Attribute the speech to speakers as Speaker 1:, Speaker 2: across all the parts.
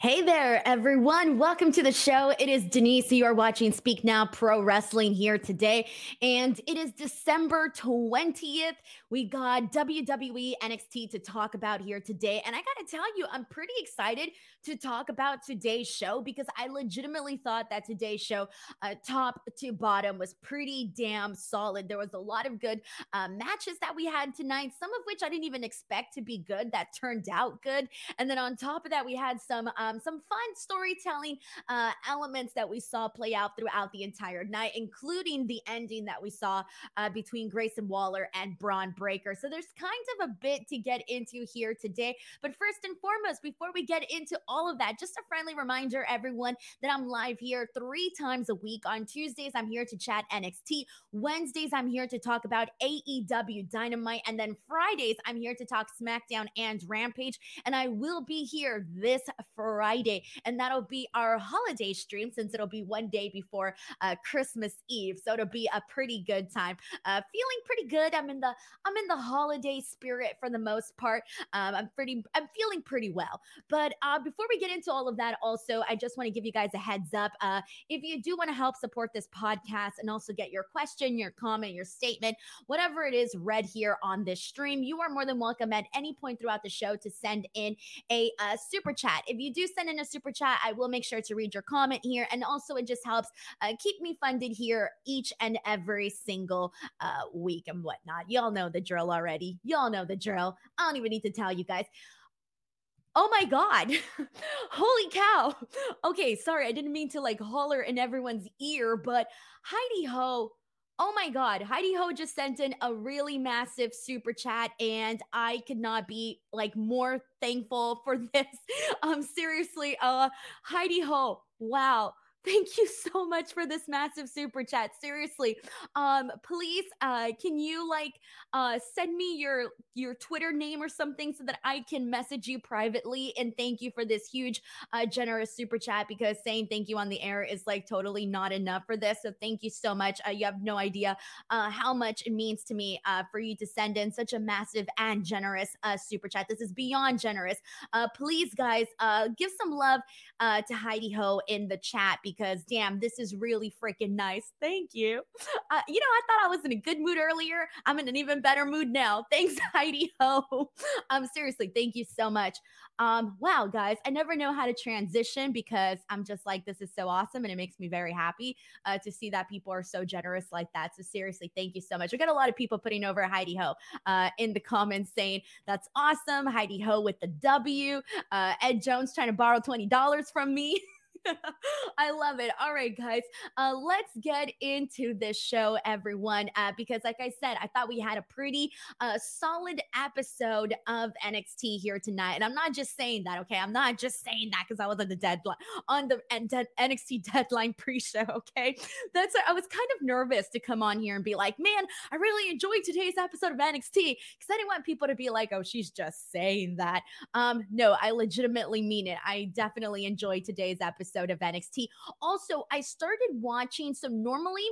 Speaker 1: Hey there, everyone. Welcome to the show. It is Denise. You are watching Speak Now Pro Wrestling here today. And it is December 20th. We got WWE NXT to talk about here today. And I got to tell you, I'm pretty excited to talk about today's show because I legitimately thought that today's show, uh, top to bottom, was pretty damn solid. There was a lot of good uh, matches that we had tonight, some of which I didn't even expect to be good that turned out good. And then on top of that, we had some um, some fun storytelling uh, elements that we saw play out throughout the entire night, including the ending that we saw uh, between Grayson Waller and Bron Breakker. So there's kind of a bit to get into here today. But first and foremost, before we get into all of that, just a friendly reminder, everyone, that I'm live here three times a week. On Tuesdays, I'm here to chat NXT. Wednesdays, I'm here to talk about AEW Dynamite. And then Fridays, I'm here to talk SmackDown and Rampage. And I will be here this Friday, and that'll be our holiday stream since it'll be one day before uh, Christmas Eve. So it'll be a pretty good time. Uh, feeling pretty good. I'm in the I'm in the holiday spirit for the most part. Um, I'm pretty I'm feeling pretty well. But uh, before we get into all of that, also I just want to give you guys a heads up. Uh, if you do want to help support this podcast and also get your question, your comment, your statement, whatever it is, read here on this stream, you are more than welcome at any point throughout the show to send in a uh, super chat. If you do send in a super chat, I will make sure to read your comment here. And also, it just helps uh, keep me funded here each and every single uh, week and whatnot. Y'all know the drill already. Y'all know the drill. I don't even need to tell you guys. Oh my God. Holy cow. Okay, sorry. I didn't mean to like holler in everyone's ear, but Heidi Ho Oh my God, Heidi Ho just sent in a really massive super chat, and I could not be like more thankful for this. Um, seriously, uh, Heidi Ho, wow. Thank you so much for this massive super chat. Seriously, um, please, uh, can you like uh, send me your your Twitter name or something so that I can message you privately and thank you for this huge, uh, generous super chat because saying thank you on the air is like totally not enough for this. So thank you so much. Uh, you have no idea uh, how much it means to me uh, for you to send in such a massive and generous uh, super chat. This is beyond generous. Uh, please, guys, uh, give some love uh, to Heidi Ho in the chat because damn, this is really freaking nice. Thank you. Uh, you know, I thought I was in a good mood earlier. I'm in an even better mood now. Thanks, Heidi Ho. Um, seriously, thank you so much. Um, wow, guys, I never know how to transition because I'm just like, this is so awesome, and it makes me very happy uh, to see that people are so generous like that. So seriously, thank you so much. We got a lot of people putting over Heidi Ho uh, in the comments saying that's awesome. Heidi Ho with the W. Uh, Ed Jones trying to borrow twenty dollars from me. I love it. All right, guys, uh, let's get into this show, everyone, uh, because, like I said, I thought we had a pretty uh, solid episode of NXT here tonight, and I'm not just saying that. Okay, I'm not just saying that because I was on the deadline on the NXT deadline pre-show. Okay, that's I was kind of nervous to come on here and be like, man, I really enjoyed today's episode of NXT because I didn't want people to be like, oh, she's just saying that. Um, no, I legitimately mean it. I definitely enjoyed today's episode episode of NXT. Also, I started watching. So normally,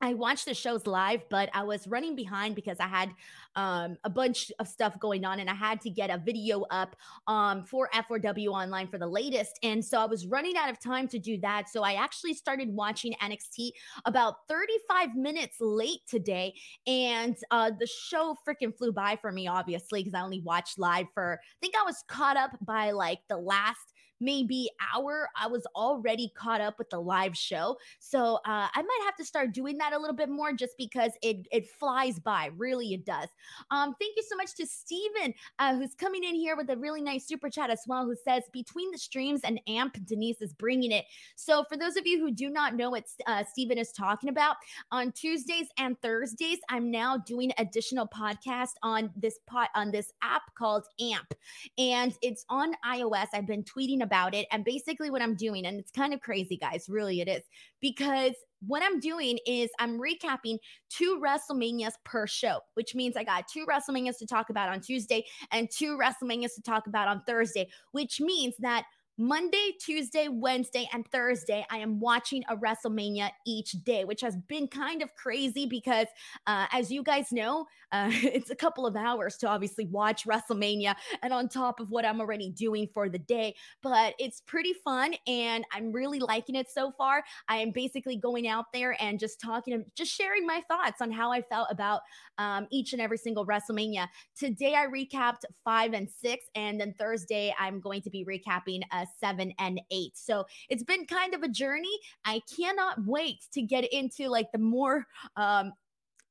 Speaker 1: I watched the shows live, but I was running behind because I had um, a bunch of stuff going on and I had to get a video up um, for F4W Online for the latest. And so I was running out of time to do that. So I actually started watching NXT about 35 minutes late today. And uh, the show freaking flew by for me, obviously, because I only watched live for, I think I was caught up by like the last maybe hour, I was already caught up with the live show. So uh, I might have to start doing that a little bit more just because it it flies by. Really, it does. Um, thank you so much to Steven, uh, who's coming in here with a really nice super chat as well, who says, between the streams and AMP, Denise is bringing it. So for those of you who do not know what uh, Steven is talking about, on Tuesdays and Thursdays, I'm now doing additional podcast on this pot on this app called AMP, and it's on iOS. I've been tweeting about it. And basically, what I'm doing, and it's kind of crazy, guys, really, it is because what I'm doing is I'm recapping two WrestleManias per show, which means I got two WrestleManias to talk about on Tuesday and two WrestleManias to talk about on Thursday, which means that Monday, Tuesday, Wednesday, and Thursday, I am watching a WrestleMania each day, which has been kind of crazy because, uh, as you guys know, uh, it's a couple of hours to obviously watch WrestleMania and on top of what I'm already doing for the day. But it's pretty fun and I'm really liking it so far. I am basically going out there and just talking, and just sharing my thoughts on how I felt about um, each and every single WrestleMania. Today, I recapped five and six, and then Thursday, I'm going to be recapping uh, seven and eight. So it's been kind of a journey. I cannot wait to get into like the more um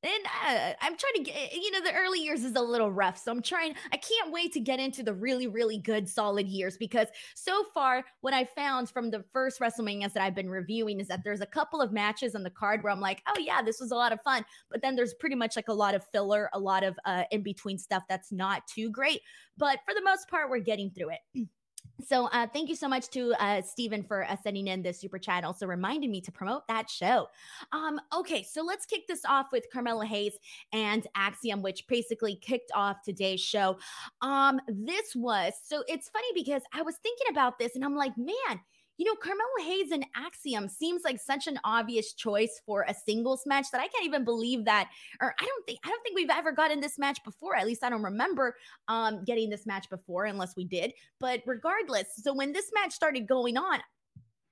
Speaker 1: and uh, I'm trying to get, you know, the early years is a little rough. So I'm trying, I can't wait to get into the really, really good, solid years because so far, what I found from the first WrestleManias that I've been reviewing is that there's a couple of matches on the card where I'm like, oh, yeah, this was a lot of fun. But then there's pretty much like a lot of filler, a lot of uh, in between stuff that's not too great. But for the most part, we're getting through it. So uh, thank you so much to uh, Stephen for uh, sending in this super chat. Also reminding me to promote that show. Um, okay, so let's kick this off with Carmelo Hayes and Axiom, which basically kicked off today's show. Um, this was so it's funny because I was thinking about this and I'm like, man you know, Carmelo Hayes and Axiom seems like such an obvious choice for a singles match that I can't even believe that, or I don't think I don't think we've ever gotten this match before. At least I don't remember um, getting this match before, unless we did. But regardless, so when this match started going on,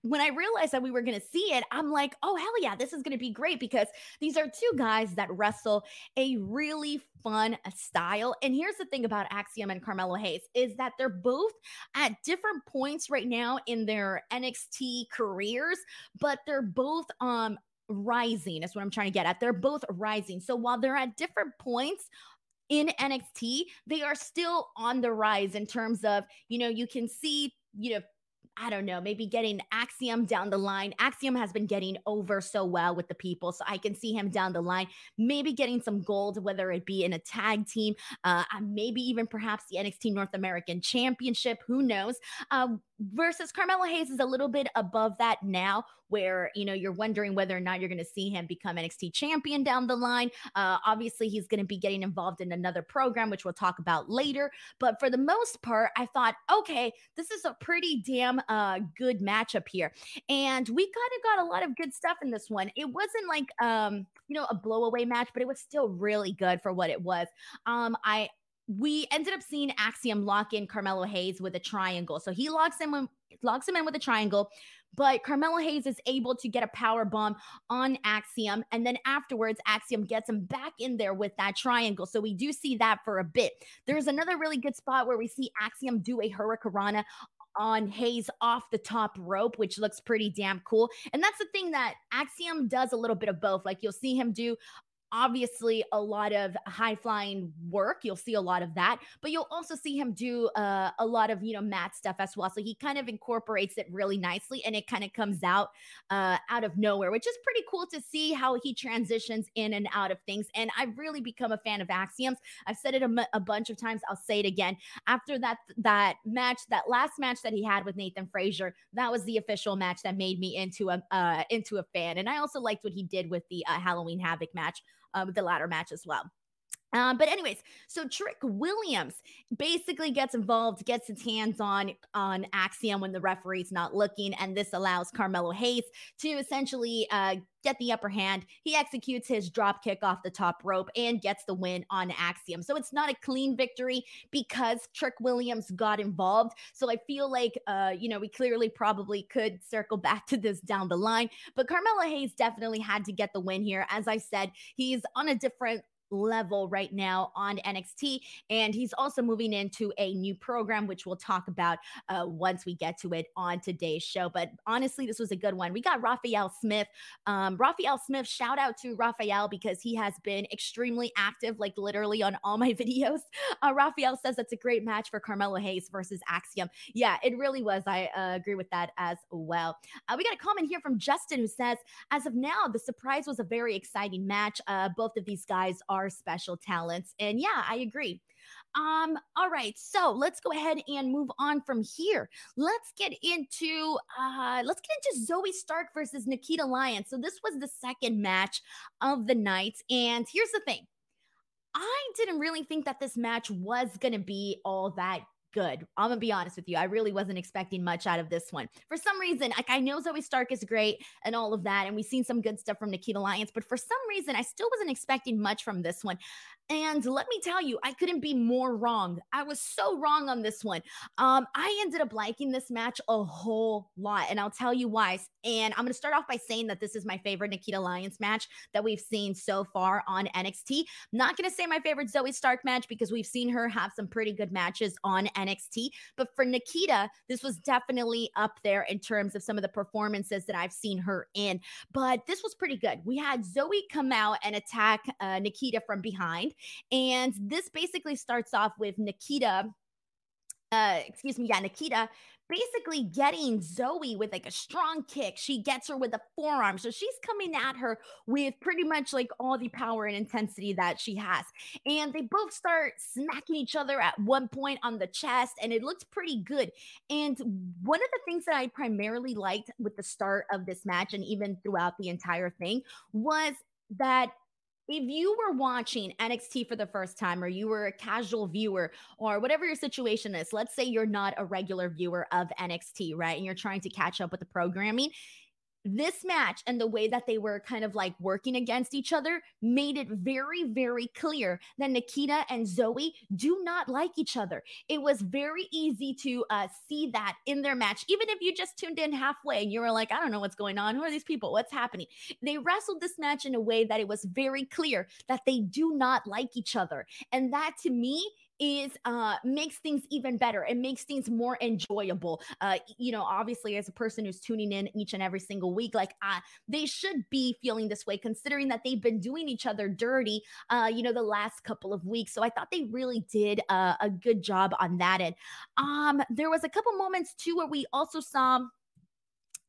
Speaker 1: when I realized that we were going to see it, I'm like, oh, hell yeah, this is going to be great because these are two guys that wrestle a really fun style. And here's the thing about Axiom and Carmelo Hayes is that they're both at different points right now in their NXT careers, but they're both um rising is what I'm trying to get at. They're both rising. So while they're at different points in NXT, they are still on the rise in terms of, you know, you can see, you know, I don't know, maybe getting Axiom down the line. Axiom has been getting over so well with the people. So I can see him down the line, maybe getting some gold, whether it be in a tag team, uh, maybe even perhaps the NXT North American Championship. Who knows? Uh, versus Carmelo Hayes is a little bit above that now, where you know you're wondering whether or not you're going to see him become NXT champion down the line. Uh, obviously, he's going to be getting involved in another program, which we'll talk about later. But for the most part, I thought, okay, this is a pretty damn uh, good matchup here, and we kind of got a lot of good stuff in this one. It wasn't like um, you know a blowaway match, but it was still really good for what it was. Um, I we ended up seeing Axiom lock in Carmelo Hayes with a triangle. So he locks him in, locks him in with a triangle, but Carmelo Hayes is able to get a power bomb on Axiom, and then afterwards Axiom gets him back in there with that triangle. So we do see that for a bit. There's another really good spot where we see Axiom do a hurricanrana on Hayes off the top rope, which looks pretty damn cool. And that's the thing that Axiom does a little bit of both. Like you'll see him do obviously a lot of high flying work. You'll see a lot of that, but you'll also see him do uh, a lot of, you know, mat stuff as well. So he kind of incorporates it really nicely and it kind of comes out uh, out of nowhere, which is pretty cool to see how he transitions in and out of things. And I've really become a fan of Axioms. I've said it a, a bunch of times. I'll say it again. After that, that match, that last match that he had with Nathan Frazer, that was the official match that made me into a, uh, into a fan. And I also liked what he did with the uh, Halloween Havoc match with the ladder match as well. Uh, but anyways, so Trick Williams basically gets involved, gets his hands on on Axiom when the referee's not looking, and this allows Carmelo Hayes to essentially uh, get the upper hand. He executes his drop kick off the top rope and gets the win on Axiom. So it's not a clean victory because Trick Williams got involved. So I feel like, uh, you know, we clearly probably could circle back to this down the line, but Carmelo Hayes definitely had to get the win here. As I said, he's on a different level right now on NXT. And he's also moving into a new program, which we'll talk about uh, once we get to it on today's show. But honestly, this was a good one. We got Raphael Smith. Um, Raphael Smith, shout out to Raphael because he has been extremely active, like literally on all my videos. Uh, Raphael says that's a great match for Carmelo Hayes versus Axiom. Yeah, it really was. I uh, agree with that as well. Uh, we got a comment here from Justin who says, as of now, the surprise was a very exciting match. Uh, both of these guys are are special talents. And yeah, I agree. Um, all right, so let's go ahead and move on from here. Let's get into uh let's get into Zoey Stark versus Nikita Lyons. So this was the second match of the night. And here's the thing. I didn't really think that this match was gonna be all that good. I'm gonna be honest with you. I really wasn't expecting much out of this one. For some reason, like I know Zoey Stark is great and all of that, and we've seen some good stuff from Nikita Lyons, but for some reason, I still wasn't expecting much from this one. And let me tell you, I couldn't be more wrong. I was so wrong on this one. Um, I ended up liking this match a whole lot, and I'll tell you why. And I'm going to start off by saying that this is my favorite Nikita Lyons match that we've seen so far on NXT. I'm not going to say my favorite Zoey Stark match because we've seen her have some pretty good matches on NXT, but for Nikita, this was definitely up there in terms of some of the performances that I've seen her in. But this was pretty good. We had Zoey come out and attack uh, Nikita from behind. And this basically starts off with Nikita uh, excuse me, yeah, Nikita basically getting Zoey with like a strong kick. She gets her with a forearm. So she's coming at her with pretty much like all the power and intensity that she has. And they both start smacking each other at one point on the chest, and it looks pretty good. And one of the things that I primarily liked with the start of this match and even throughout the entire thing was that if you were watching NXT for the first time, or you were a casual viewer, or whatever your situation is, let's say you're not a regular viewer of NXT, right? And you're trying to catch up with the programming, this match and the way that they were kind of like working against each other made it very, very clear that Nikita and Zoey do not like each other. It was very easy to uh, see that in their match, even if you just tuned in halfway and you were like, I don't know what's going on. Who are these people? What's happening? They wrestled this match in a way that it was very clear that they do not like each other. And that to me is uh makes things even better it makes things more enjoyable uh you know obviously as a person who's tuning in each and every single week like uh they should be feeling this way considering that they've been doing each other dirty uh you know the last couple of weeks so i thought they really did uh, a good job on that And um there was a couple moments too where we also saw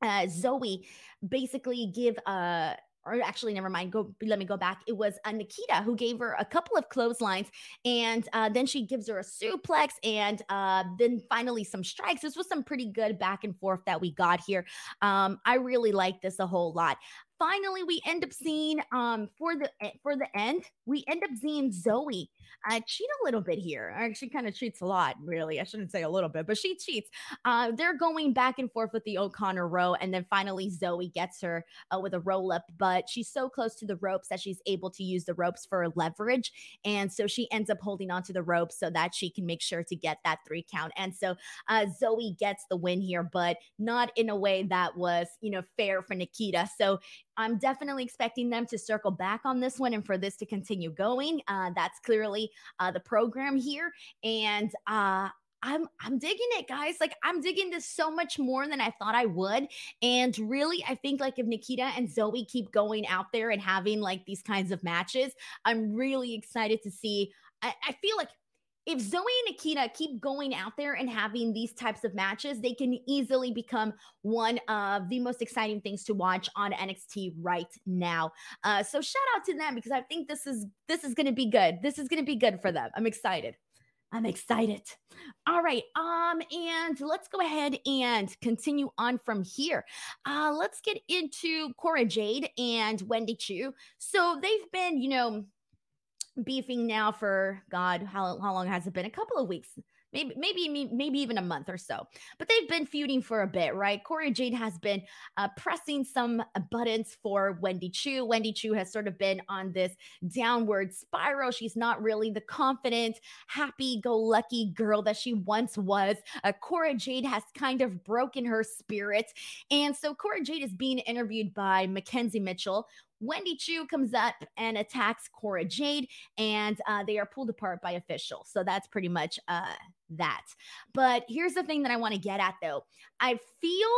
Speaker 1: uh, Zoey basically give uh or actually never mind go let me go back. It was a nikita who gave her a couple of clotheslines and uh, then she gives her a suplex and uh, then finally some strikes. This was some pretty good back and forth that we got here. Um, i really like this a whole lot. Finally we end up seeing um for the eh, for the end we end up seeing zoey uh, cheat a little bit here. She kind of cheats a lot, really. I shouldn't say a little bit, but she cheats. Uh, they're going back and forth with the O'Connor roll, and then finally Zoey gets her uh, with a roll up, but she's so close to the ropes that she's able to use the ropes for leverage, and so she ends up holding onto the ropes so that she can make sure to get that three count. And so uh, Zoey gets the win here, but not in a way that was, you know, fair for Nikita. So I'm definitely expecting them to circle back on this one and for this to continue going. Uh, that's clearly uh, the program here. And uh, I'm I'm digging it, guys. Like I'm digging this so much more than I thought I would. And really, I think like if Nikita and Zoey keep going out there and having like these kinds of matches, I'm really excited to see. I, I feel like if Zoey and Nikita keep going out there and having these types of matches, they can easily become one of the most exciting things to watch on NXT right now. Uh, so shout out to them because I think this is this is going to be good. This is going to be good for them. I'm excited. I'm excited. All right. Um, and let's go ahead and continue on from here. Uh, let's get into Cora Jade and Wendy Choo. So they've been, you know, beefing now for God, how, how long has it been? A couple of weeks, maybe maybe maybe even a month or so. But they've been feuding for a bit, right? Cora Jade has been uh, pressing some buttons for Wendy Choo. Wendy Choo has sort of been on this downward spiral. She's not really the confident, happy-go-lucky girl that she once was. Uh, Cora Jade has kind of broken her spirit, and so Cora Jade is being interviewed by Mackenzie Mitchell, Wendy Choo comes up and attacks Cora Jade, and uh, they are pulled apart by officials. So that's pretty much uh, that. But here's the thing that I want to get at though. I feel,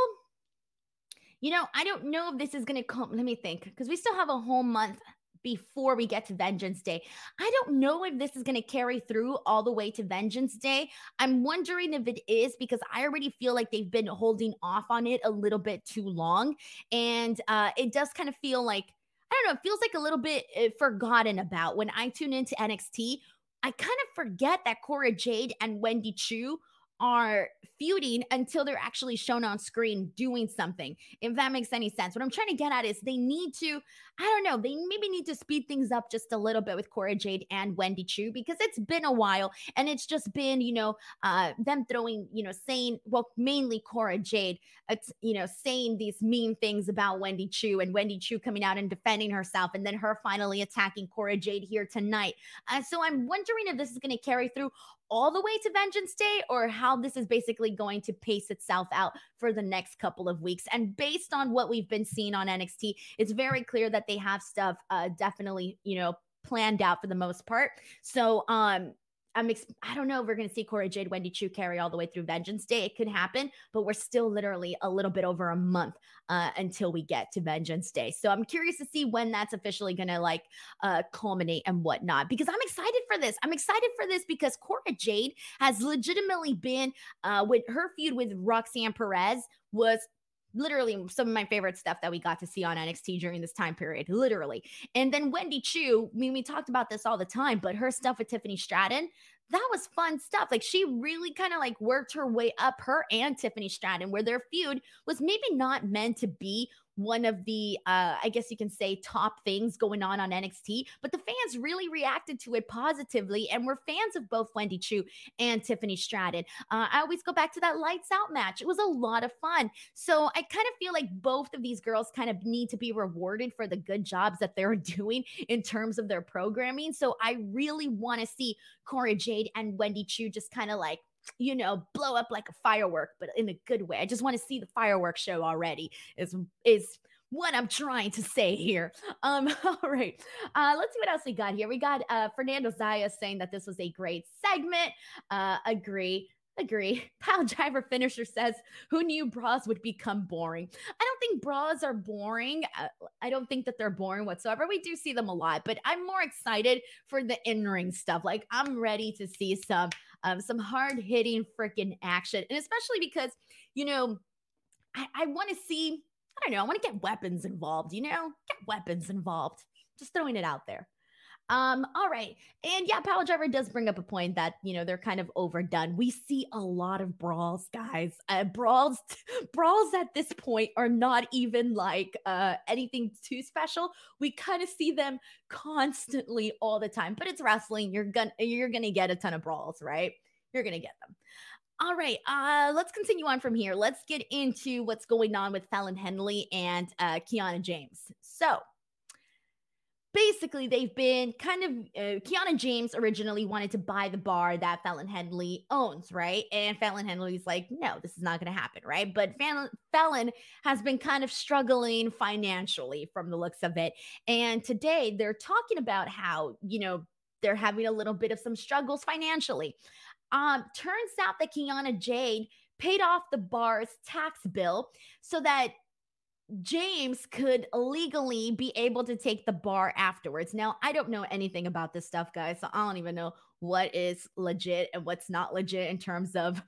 Speaker 1: you know, I don't know if this is going to come. Let me think, because we still have a whole month before we get to Vengeance Day. I don't know if this is going to carry through all the way to Vengeance Day. I'm wondering if it is because I already feel like they've been holding off on it a little bit too long. And uh, it does kind of feel like I don't know, it feels like a little bit eh, forgotten about when I tune into NXT. I kind of forget that Cora Jade and Wendy Choo are feuding until they're actually shown on screen doing something. If that makes any sense. What I'm trying to get at is they need to, I don't know, they maybe need to speed things up just a little bit with Cora Jade and Wendy Choo because it's been a while and it's just been, you know, uh, them throwing, you know, saying, well, mainly Cora Jade, it's, you know, saying these mean things about Wendy Choo and Wendy Choo coming out and defending herself and then her finally attacking Cora Jade here tonight. Uh, so I'm wondering if this is going to carry through all the way to Vengeance Day or how this is basically going to pace itself out for the next couple of weeks. And based on what we've been seeing on NXT, it's very clear that they have stuff uh, definitely, you know, planned out for the most part. So, um, I'm ex- I don't know if we're going to see Cora Jade, Wendy Choo carry all the way through Vengeance Day. It could happen, but we're still literally a little bit over a month uh, until we get to Vengeance Day. So I'm curious to see when that's officially going to like uh, culminate and whatnot. Because I'm excited for this. I'm excited for this because Cora Jade has legitimately been uh, with her feud with Roxanne Perez was literally some of my favorite stuff that we got to see on NXT during this time period, literally. And then Wendy Choo, I mean, we talked about this all the time, but her stuff with Tiffany Stratton, that was fun stuff. Like she really kind of like worked her way up, her and Tiffany Stratton, where their feud was maybe not meant to be one of the, uh, I guess you can say, top things going on on NXT. But the fans really reacted to it positively and were fans of both Wendy Choo and Tiffany Stratton. Uh, I always go back to that lights out match. It was a lot of fun. So I kind of feel like both of these girls kind of need to be rewarded for the good jobs that they're doing in terms of their programming. So I really want to see Cora Jade and Wendy Choo just kind of like you know, blow up like a firework, but in a good way. I just want to see the fireworks show already. Is is what I'm trying to say here. Um, all right. Uh, let's see what else we got here. We got uh Fernando Zaya saying that this was a great segment. Uh, agree. Agree. Pile Driver Finisher says, Who knew bras would become boring? I don't think bras are boring. Uh, I don't think that they're boring whatsoever. We do see them a lot, but I'm more excited for the in ring stuff. Like, I'm ready to see some um, some hard hitting freaking action. And especially because, you know, I, I want to see, I don't know, I want to get weapons involved, you know, get weapons involved. Just throwing it out there. Um, all right. And yeah, Power Driver does bring up a point that, you know, they're kind of overdone. We see a lot of brawls, guys. Uh, brawls, brawls at this point are not even like uh anything too special. We kind of see them constantly all the time, but it's wrestling. You're gonna you're gonna get a ton of brawls, right? You're gonna get them. All right, uh, let's continue on from here. Let's get into what's going on with Fallon Henley and uh, Kiana James. So, basically they've been kind of uh, Kiana James originally wanted to buy the bar that Fallon Henley owns, right? And Fallon Henley's like, no, this is not going to happen, right? But Fallon, Fallon has been kind of struggling financially from the looks of it. And today they're talking about how, you know, they're having a little bit of some struggles financially. Um, turns out that Kiana Jade paid off the bar's tax bill so that James could legally be able to take the bar afterwards. Now, I don't know anything about this stuff, guys. So I don't even know what is legit and what's not legit in terms of,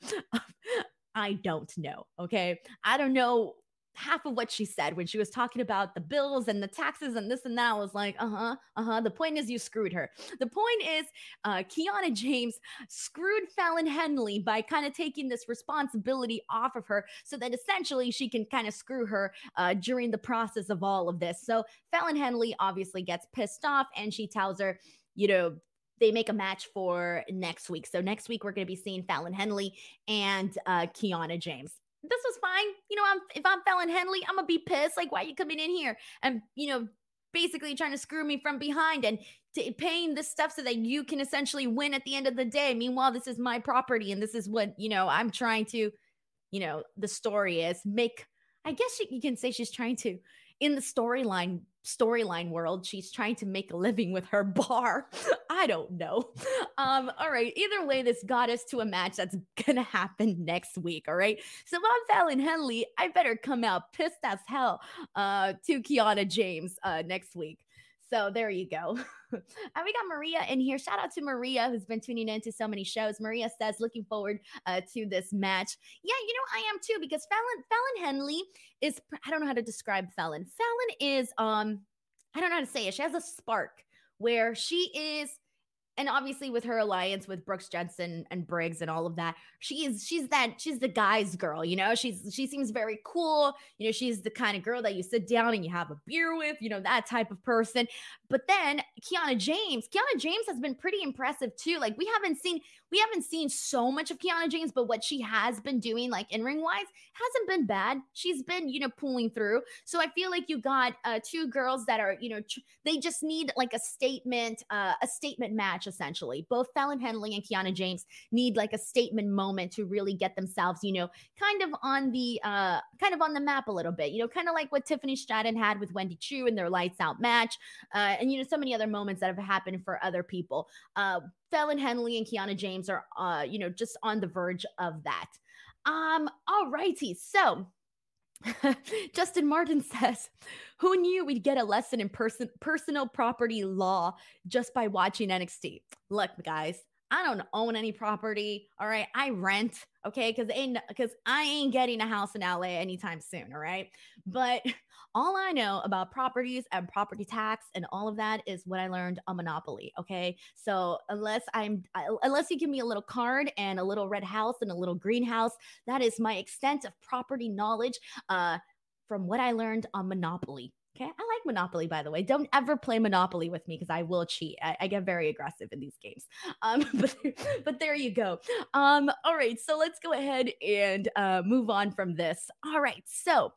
Speaker 1: I don't know. Okay. I don't know half of what she said when she was talking about the bills and the taxes and this and that I was like, uh huh, uh huh. The point is, you screwed her. The point is, uh, Kiana James screwed Fallon Henley by kind of taking this responsibility off of her so that essentially she can kind of screw her uh, during the process of all of this. So Fallon Henley obviously gets pissed off and she tells her, you know, they make a match for next week. So next week we're going to be seeing Fallon Henley and uh, Kiana James this was fine. You know, I'm if I'm Fallon Henley, I'm gonna be pissed. Like, why are you coming in here and you know, basically trying to screw me from behind and t- paying this stuff so that you can essentially win at the end of the day. Meanwhile, this is my property and this is what you know I'm trying to, you know, the story is make. I guess you can say she's trying to in the storyline storyline world she's trying to make a living with her bar. I don't know. Um all right either way this got us to a match that's gonna happen next week all right? So i'm fallon henley i better come out pissed as hell uh to kiana james uh next week so there you go. and we got Maria in here. Shout out to Maria who's been tuning into so many shows. Maria says, looking forward uh, to this match. Yeah, you know, I am too, because Fallon Fallon Henley is I don't know how to describe Fallon. Fallon is um, I don't know how to say it. She has a spark where she is and obviously with her alliance with Brooks Jensen and Briggs and all of that, she is she's that she's the guy's girl, you know. She's she seems very cool, you know. She's the kind of girl that you sit down and you have a beer with, you know, that type of person. But then Kiana James, Kiana James has been pretty impressive too. Like we haven't seen we haven't seen so much of Kiana James, but what she has been doing, like in ring wise, hasn't been bad. She's been you know pulling through. So I feel like you got uh, two girls that are you know tr- they just need like a statement, uh, a statement match essentially. Both Fallon Henley and Kiana James need like a statement moment to really get themselves, you know, kind of on the uh kind of on the map a little bit, you know, kind of like what Tiffany Stratton had with Wendy Choo in their lights out match. Uh, and you know, so many other moments that have happened for other people. Uh Fallon Henley and Kiana James are uh, you know, just on the verge of that. Um, all righty. So Justin Martin says, Who knew we'd get a lesson in person personal property law just by watching NXT? Look, guys, I don't own any property. All right. I rent. Okay. Cause ain't because I ain't getting a house in LA anytime soon. All right. But all I know about properties and property tax and all of that is what I learned on Monopoly. Okay. So unless I'm unless you give me a little card and a little red house and a little greenhouse, that is my extent of property knowledge uh from what I learned on Monopoly. Okay. I like Monopoly, by the way. Don't ever play Monopoly with me because I will cheat. I, I, get very aggressive in these games. Um, but, but there you go. Um, all right. So let's go ahead and uh, move on from this. All right. So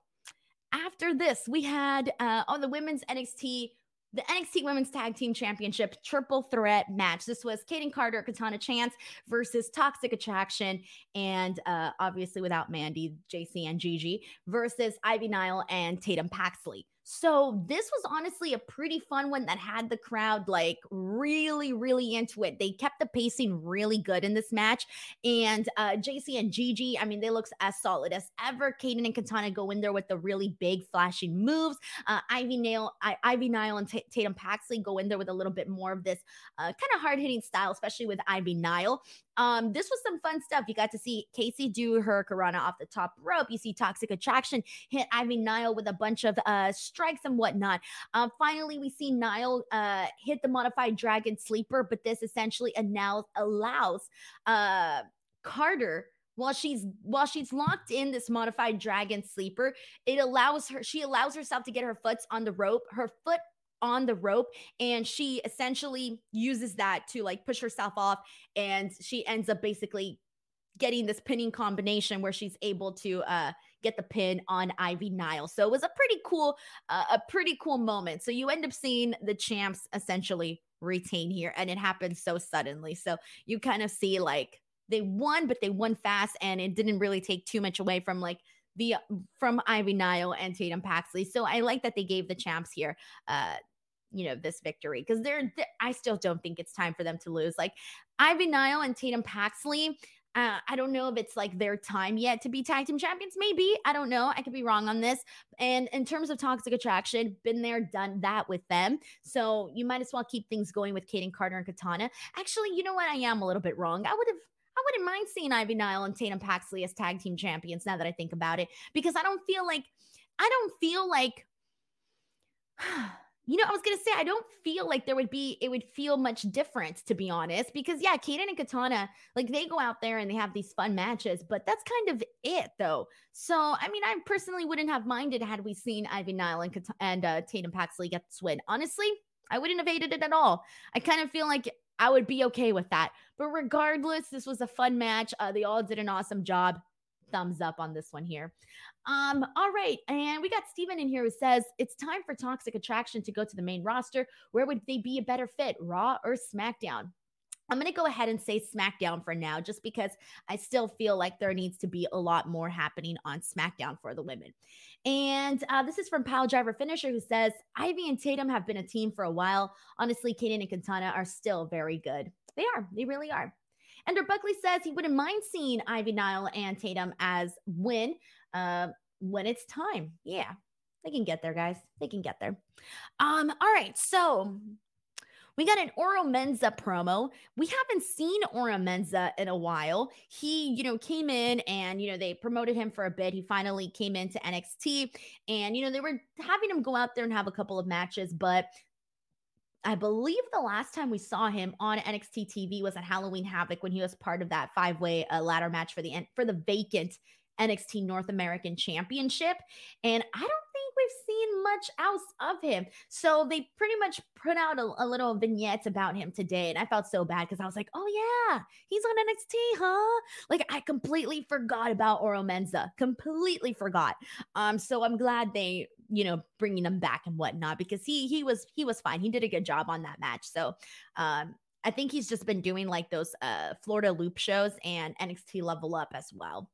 Speaker 1: after this, we had uh, on the women's NXT the NXT Women's Tag Team Championship triple threat match. This was Kayden Carter, Katana Chance versus Toxic Attraction, and uh, obviously without Mandy, Jacy, and Gigi versus Ivy Nile and Tatum Paxley. So this was honestly a pretty fun one that had the crowd like really, really into it. They kept the pacing really good in this match. And uh Jacy and Gigi, I mean, they look as solid as ever. Kayden and Katana go in there with the really big flashing moves. Uh Ivy Nail, I, Ivy Nile and T- Tatum Paxley go in there with a little bit more of this uh, kind of hard hitting style, especially with Ivy Nile. Um, this was some fun stuff. You got to see Casey do her Karana off the top rope. You see Toxic Attraction hit Ivy Nile with a bunch of uh, strikes and whatnot. Um, finally, we see Nile uh, hit the modified Dragon Sleeper, but this essentially now allows uh, Carter while she's while she's locked in this modified dragon sleeper it allows her she allows herself to get her foot on the rope her foot on the rope and she essentially uses that to like push herself off and she ends up basically getting this pinning combination where she's able to uh get the pin on Ivy Nile. So it was a pretty cool uh, a pretty cool moment. So you end up seeing the champs essentially retain here and it happened so suddenly. So you kind of see like they won but they won fast and it didn't really take too much away from like the from Ivy Nile and Tatum Paxley. So I like that they gave the champs here uh you know this victory because they're, they're, I still don't think it's time for them to lose. Like Ivy Nile and Tatum Paxley. Uh, I don't know if it's like their time yet to be tag team champions. Maybe I don't know. I could be wrong on this. And in terms of toxic attraction, been there, done that with them. So you might as well keep things going with Kayden Carter and Katana. Actually, you know what? I am a little bit wrong. I would have I wouldn't mind seeing Ivy Nile and Tatum Paxley as tag team champions now that I think about it, because I don't feel like I don't feel like You know, I was gonna say I don't feel like there would be it would feel much different to be honest, because yeah, Kayden and Katana like they go out there and they have these fun matches, but that's kind of it though. So I mean, I personally wouldn't have minded had we seen Ivy Nile and Kat- and uh, Tatum Paxley get the win. Honestly, I wouldn't have hated it at all. I kind of feel like I would be okay with that. But regardless, this was a fun match. Uh, they all did an awesome job thumbs up on this one here. Um, all right. And we got Steven in here who says it's time for Toxic Attraction to go to the main roster. Where would they be a better fit, Raw or SmackDown? I'm going to go ahead and say SmackDown for now, just because I still feel like there needs to be a lot more happening on SmackDown for the women. And uh, this is from Pile Driver Finisher, who says Ivy and Tatum have been a team for a while. Honestly, Kayden and Katana are still very good. They are. They really are. Ender Buckley says he wouldn't mind seeing Ivy Nile and Tatum as win uh, when it's time. Yeah, they can get there, guys. They can get there. Um, all right, so we got an Oro Mensah promo. We haven't seen Oro Mensah in a while. He, you know, came in and, you know, they promoted him for a bit. He finally came into NXT and, you know, they were having him go out there and have a couple of matches, but I believe the last time we saw him on NXT TV was at Halloween Havoc when he was part of that five way uh, ladder match for the for the vacant NXT North American Championship. And I don't think we've seen much else of him. So they pretty much put out a, a little vignette about him today. And I felt so bad because I was like, oh, yeah, he's on NXT, huh? Like I completely forgot about Oro Mensah, completely forgot. Um, so I'm glad they, you know, bringing him back and whatnot because he he was he was fine. He did a good job on that match. So um I think he's just been doing like those uh Florida loop shows and NXT level up as well.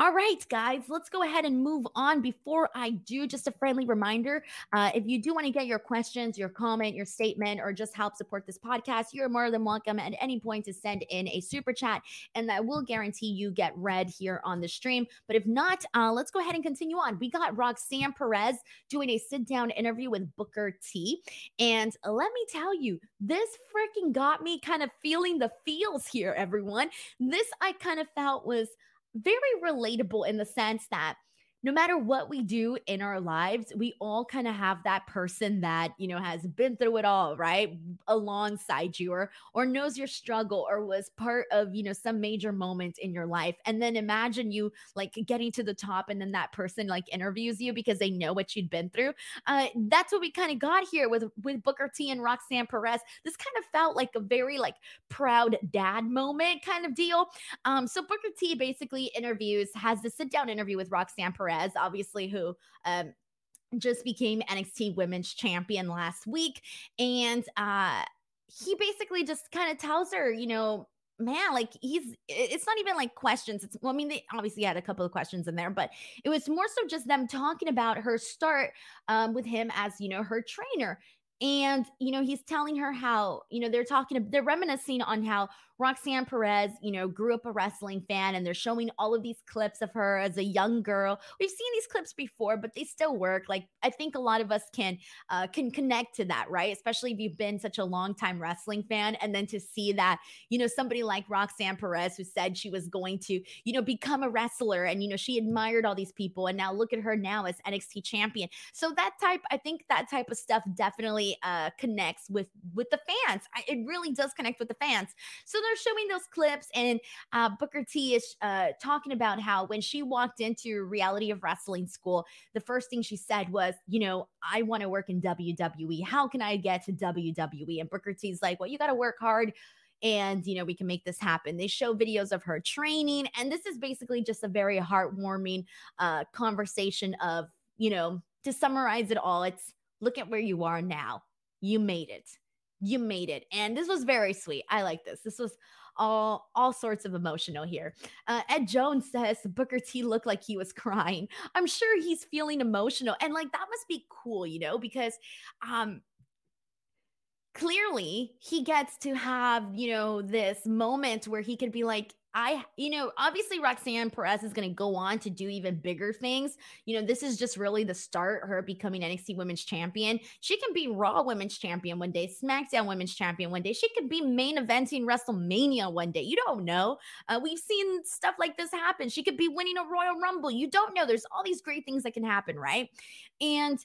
Speaker 1: All right, guys, let's go ahead and move on. Before I do, just a friendly reminder uh, if you do want to get your questions, your comment, your statement, or just help support this podcast, you're more than welcome at any point to send in a super chat, and that will guarantee you get read here on the stream. But if not, uh, let's go ahead and continue on. We got Roxanne Perez doing a sit down interview with Booker T. And let me tell you, this freaking got me kind of feeling the feels here, everyone. This I kind of felt was very relatable in the sense that no matter what we do in our lives, we all kind of have that person that, you know, has been through it all, right? Alongside you or or knows your struggle or was part of, you know, some major moment in your life. And then imagine you like getting to the top and then that person like interviews you because they know what you'd been through. Uh that's what we kind of got here with with Booker T and Roxanne Perez. This kind of felt like a very like proud dad moment kind of deal. Um so Booker T basically interviews has the sit down interview with Roxanne Perez Perez, obviously, who um, just became NXT Women's Champion last week. And uh, he basically just kind of tells her, you know, man, like he's it's not even like questions. It's well, I mean, they obviously had a couple of questions in there, but it was more so just them talking about her start um, with him as you know her trainer. And you know, he's telling her how, you know, they're talking, they're reminiscing on how Roxanne Perez, you know, grew up a wrestling fan and they're showing all of these clips of her as a young girl. We've seen these clips before, but they still work. Like I think a lot of us can uh, can connect to that, right? Especially if you've been such a long time wrestling fan and then to see that, you know, somebody like Roxanne Perez who said she was going to, you know, become a wrestler and you know, she admired all these people and now look at her now as NXT champion. So that type I think that type of stuff definitely uh connects with with the fans. I, it really does connect with the fans. So they're showing those clips, and uh, Booker T is uh, talking about how when she walked into Reality of Wrestling School, the first thing she said was, you know, I want to work in WWE. How can I get to WWE? And Booker T's like, well, you got to work hard and you know we can make this happen they show videos of her training and this is basically just a very heartwarming uh conversation of you know to summarize it all it's look at where you are now you made it you made it and this was very sweet i like this this was all all sorts of emotional here. Uh, Ed Jones says Booker T looked like he was crying. I'm sure he's feeling emotional, and like that must be cool, you know, because um clearly he gets to have you know this moment where he could be like I, you know, obviously Roxanne Perez is going to go on to do even bigger things. You know, this is just really the start, her becoming NXT Women's Champion. She can be Raw Women's Champion one day, SmackDown Women's Champion one day. She could be main eventing WrestleMania one day. You don't know. Uh, we've seen stuff like this happen. She could be winning a Royal Rumble. You don't know. There's all these great things that can happen, right? And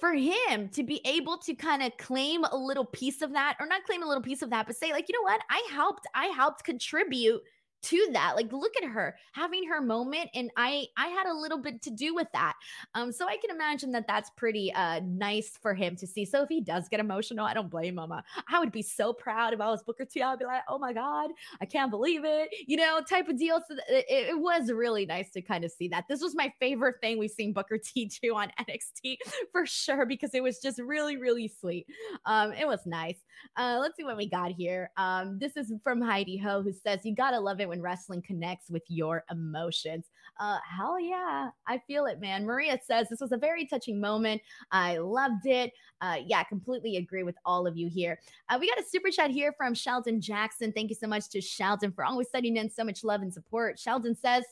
Speaker 1: for him to be able to kind of claim a little piece of that or not claim a little piece of that but say like you know what i helped i helped contribute to that like look at her having her moment and i i had a little bit to do with that. Um so i can imagine that that's pretty uh nice for him to see. So if he does get emotional i don't blame him. I would be so proud if i was booker t. I'd be like oh my god i can't believe it you know type of deal. So it, it was really nice to kind of see that. This was my favorite thing we've seen booker t do on nxt for sure because it was just really really sweet. Um it was nice. Uh let's see what we got here. Um this is from heidi ho who says you gotta love it when wrestling connects with your emotions. Uh, hell yeah, I feel it, man. Maria says this was a very touching moment. I loved it. Uh, yeah, completely agree with all of you here. Uh, we got a super chat here from Sheldon Jackson. Thank you so much to Sheldon for always sending in so much love and support. Sheldon says,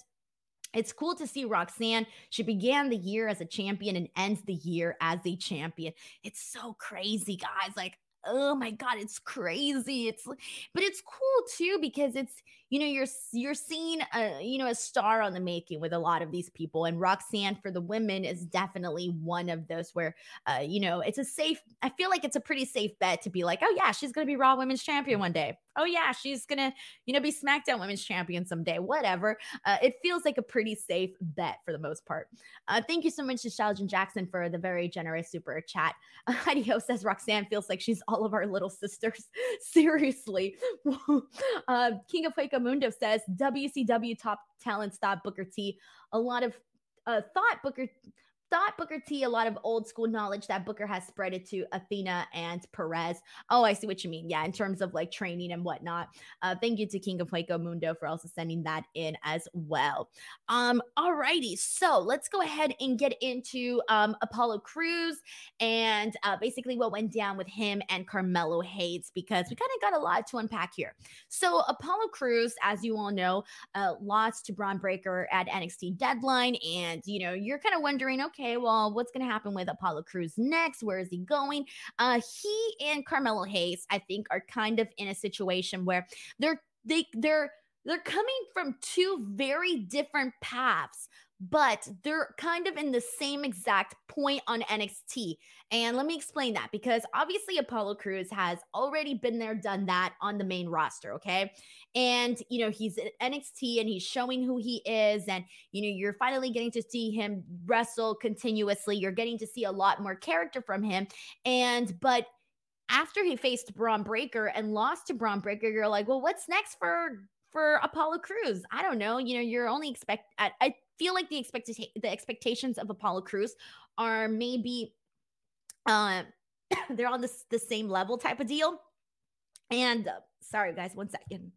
Speaker 1: it's cool to see Roxanne. She began the year as a champion and ends the year as a champion. It's so crazy, guys. Like, oh my god, it's crazy. It's but it's cool too because it's you know you're you're seeing a you know a star on the making with a lot of these people and Roxanne for the women is definitely one of those where uh you know it's a safe I feel like it's a pretty safe bet to be like oh yeah she's to be Raw Women's Champion one day oh yeah she's to you know be SmackDown Women's Champion someday whatever. Uh, it feels like a pretty safe bet for the most part. Uh, thank you so much to Sheldon Jackson for the very generous super chat. Uh, Heidi Ho says Roxanne feels like she's all of our little sisters. Seriously. Uh, King of Hueco Mundo says WCW top talent stop Booker T. A lot of uh, thought Booker thought Booker T a lot of old school knowledge that Booker has spread it to Athena and Perez. Oh, I see what you mean. Yeah, in terms of like training and whatnot. Uh, thank you to King of Hueco Mundo for also sending that in as well. Um, alrighty, so let's go ahead and get into um Apollo Crews and uh, basically what went down with him and Carmelo Hayes because we kind of got a lot to unpack here. So Apollo Crews, as you all know, uh, lost to Bron Breakker at NXT Deadline, and you know you're kind of wondering, okay okay, well, what's going to happen with Apollo Crews next? Where is he going? Uh, he and Carmelo Hayes, I think, are kind of in a situation where they're they they're they're coming from two very different paths but they're kind of in the same exact point on NXT. And let me explain that because obviously Apollo Crews has already been there, done that on the main roster. Okay. And, you know, he's at NXT and he's showing who he is. And, you know, you're finally getting to see him wrestle continuously. You're getting to see a lot more character from him. And, but, after he faced Bron Breakker and lost to Bron Breakker, you're like, well, what's next for for Apollo Crews. I don't know. You know, you're only expect. I, I feel like the expected the expectations of Apollo Crews are maybe uh, they're on this the same level type of deal. And uh, sorry guys, one second.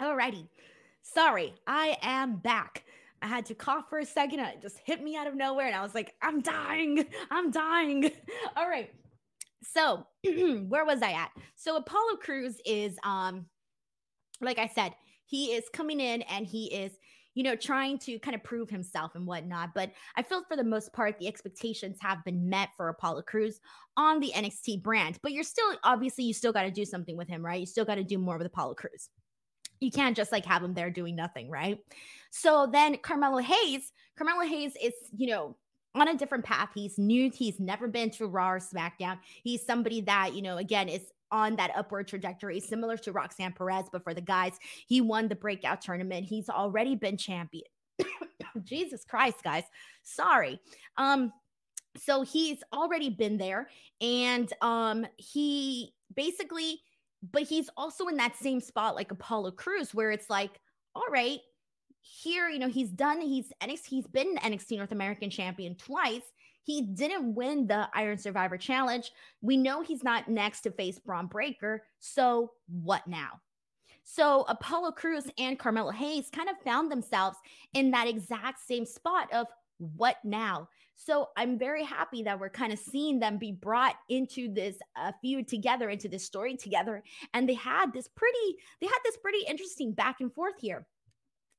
Speaker 1: Alrighty. Sorry, I am back. I had to cough for a second. It just hit me out of nowhere. And I was like, I'm dying. I'm dying. All right. So where was I at? So Apollo Crews is um like I said, he is coming in and he is you know, trying to kind of prove himself and whatnot. But I feel for the most part, the expectations have been met for Apollo Crews on the NXT brand. But you're still, obviously, you still got to do something with him, right? You still got to do more with Apollo Crews. You can't just like have him there doing nothing, right? So then Carmelo Hayes, Carmelo Hayes is, you know, on a different path. He's new. He's never been to Raw or SmackDown. He's somebody that, you know, again, is on that upward trajectory, similar to Roxanne Perez. But for the guys, he won the breakout tournament. He's already been champion. Jesus Christ, guys. Sorry. Um, so he's already been there and um he basically but he's also in that same spot like Apollo Crews where it's like all right here, you know, he's done, he's NXT, he's been NXT North American champion twice. He didn't win the Iron Survivor Challenge. We know he's not next to face Bron Breakker. So what now? So Apollo Crews and Carmelo Hayes kind of found themselves in that exact same spot of what now? So I'm very happy that we're kind of seeing them be brought into this uh, feud together, into this story together. And they had this pretty, they had this pretty interesting back and forth here.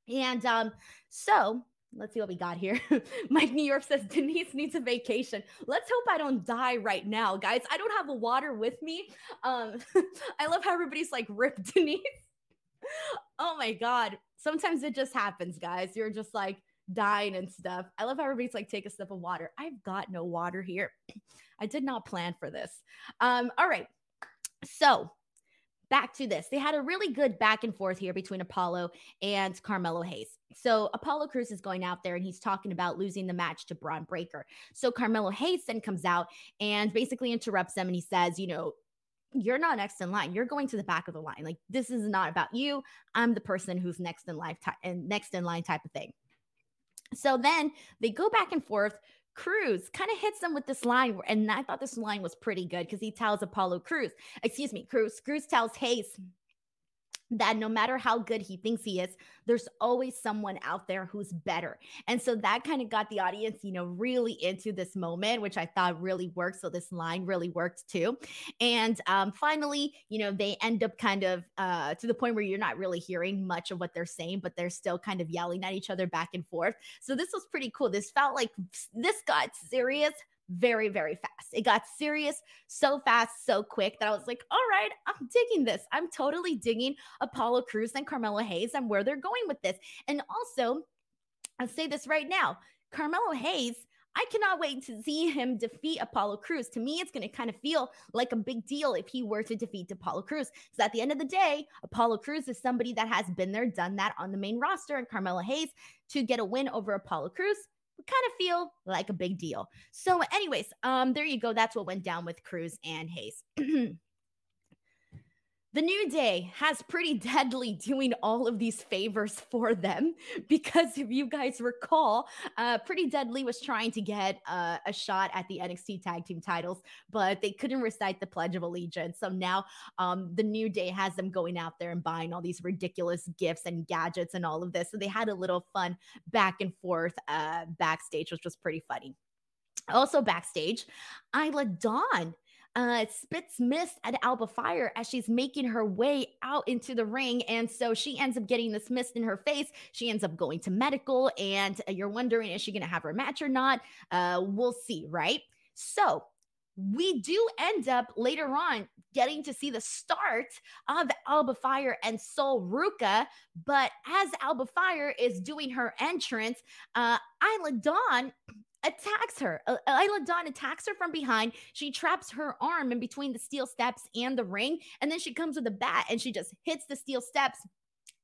Speaker 1: And um, so let's see what we got here. Mike New York says Denise needs a vacation. Let's hope I don't die right now, guys. I don't have a water with me. Um, I love how everybody's like, rip Denise. oh my God. Sometimes it just happens, guys. You're just like dying and stuff. I love how everybody's like, take a sip of water. I've got no water here. I did not plan for this. Um, all right. So back to this. They had a really good back and forth here between Apollo and Carmelo Hayes. So Apollo Crews is going out there and he's talking about losing the match to Bron Breakker. So Carmelo Hayes then comes out and basically interrupts them and he says, you know, you're not next in line. You're going to the back of the line. Like this is not about you. I'm the person who's next in line and next in line type of thing. So then they go back and forth. Crews kind of hits them with this line, and I thought this line was pretty good because he tells Apollo Crews, excuse me, Crews, Crews tells Hayes, that no matter how good he thinks he is, there's always someone out there who's better. And so that kind of got the audience, you know, really into this moment, which I thought really worked. So this line really worked too. And um, finally, you know, they end up kind of uh, to the point where you're not really hearing much of what they're saying, but they're still kind of yelling at each other back and forth. So this was pretty cool. This felt like this got serious very, very fast. It got serious so fast, so quick that I was like, all right, I'm digging this. I'm totally digging Apollo Crews and Carmelo Hayes and where they're going with this. And also, I'll say this right now Carmelo Hayes. I cannot wait to see him defeat Apollo Crews. To me, it's going to kind of feel like a big deal if he were to defeat Apollo Crews. So at the end of the day, Apollo Crews is somebody that has been there, done that on the main roster, and Carmelo Hayes to get a win over Apollo Kind of feel like a big deal. So, anyways, um, there you go. That's what went down with Crews and Hayes. The New Day has Pretty Deadly doing all of these favors for them because if you guys recall, uh, Pretty Deadly was trying to get uh, a shot at the NXT Tag Team titles, but they couldn't recite the Pledge of Allegiance. So now um, the New Day has them going out there and buying all these ridiculous gifts and gadgets and all of this. So they had a little fun back and forth uh, backstage, which was pretty funny. Also backstage, Isla Dawn uh, spits mist at Alba Fyre as she's making her way out into the ring. And so she ends up getting this mist in her face. She ends up going to medical, and you're wondering, is she going to have her match or not? Uh, we'll see, right? So we do end up later on getting to see the start of Alba Fyre and Sol Ruca. But as Alba Fyre is doing her entrance, uh, Isla Dawn attacks her. Uh, Isla Dawn attacks her from behind. She traps her arm in between the steel steps and the ring. And then she comes with a bat and she just hits the steel steps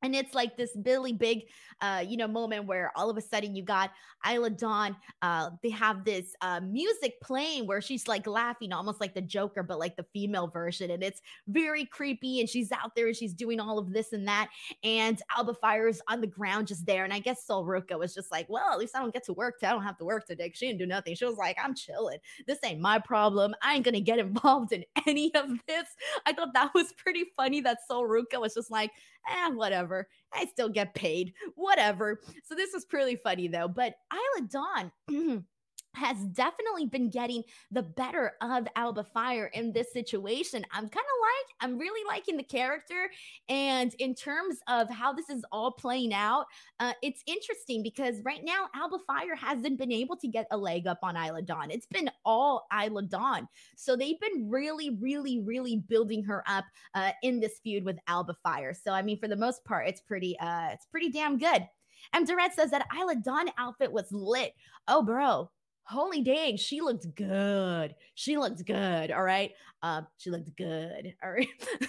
Speaker 1: and it's like this Billy Big, uh, you know, moment where all of a sudden you got Isla Dawn. Uh, they have this uh, music playing where she's like laughing, almost like the Joker, but like the female version, and it's very creepy. And she's out there and she's doing all of this and that. And Alba Fyre's on the ground just there. And I guess Sol Ruca was just like, well, at least I don't get to work. I don't have to work today. She didn't do nothing. She was like, I'm chilling. This ain't my problem. I ain't gonna get involved in any of this. I thought that was pretty funny that Sol Ruca was just like, eh, whatever. I still get paid, whatever. So this was pretty funny though. But Isla Dawn. has definitely been getting the better of Alba Fyre in this situation. I'm kind of like, I'm really liking the character. And in terms of how this is all playing out, uh, it's interesting because right now, Alba Fyre hasn't been able to get a leg up on Isla Dawn. It's been all Isla Dawn. So they've been really, really, really building her up uh, in this feud with Alba Fyre. So, I mean, for the most part, it's pretty, uh, it's pretty damn good. And Durrett says that Isla Dawn outfit was lit. Oh, bro, holy dang, she looked good. She looked good. All right. Um, she looked good. All right.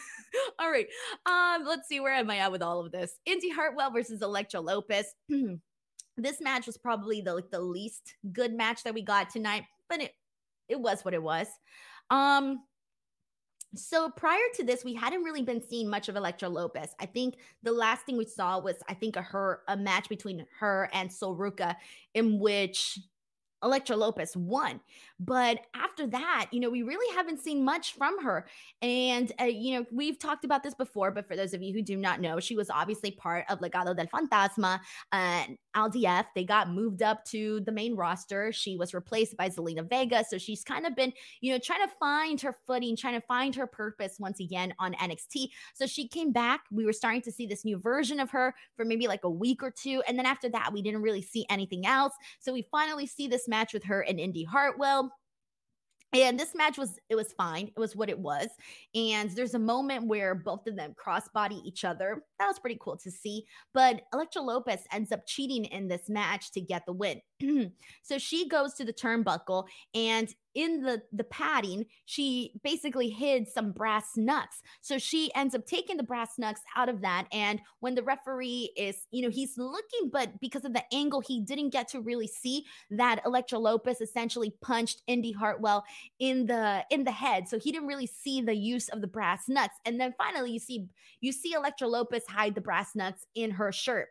Speaker 1: all right. Um, let's see where am I at with all of this. Indy Hartwell versus Elektra Lopez. this match was probably the like the least good match that we got tonight, but it it was what it was. Um so prior to this, we hadn't really been seeing much of Elektra Lopez. I think the last thing we saw was, I think, a her a match between her and Sol Ruca in which Elektra Lopez won. But after that, you know, we really haven't seen much from her. And, uh, you know, we've talked about this before, but for those of you who do not know, she was obviously part of Legado del Fantasma and LDF. They got moved up to the main roster. She was replaced by Zelina Vega. So she's kind of been, you know, trying to find her footing, trying to find her purpose once again on NXT. So she came back. We were starting to see this new version of her for maybe like a week or two. And then after that, we didn't really see anything else. So we finally see this match with her and Indy Hartwell. And this match was it was fine. It was what it was. And there's a moment where both of them crossbody each other. That was pretty cool to see. But Elektra Lopez ends up cheating in this match to get the win. so she goes to the turnbuckle and in the the padding she basically hid some brass knucks. So she ends up taking the brass knucks out of that and when the referee is you know he's looking but because of the angle he didn't get to really see that Elektra Lopez essentially punched Indy Hartwell in the in the head. So he didn't really see the use of the brass nuts and then finally you see you see Elektra Lopez hide the brass nuts in her shirt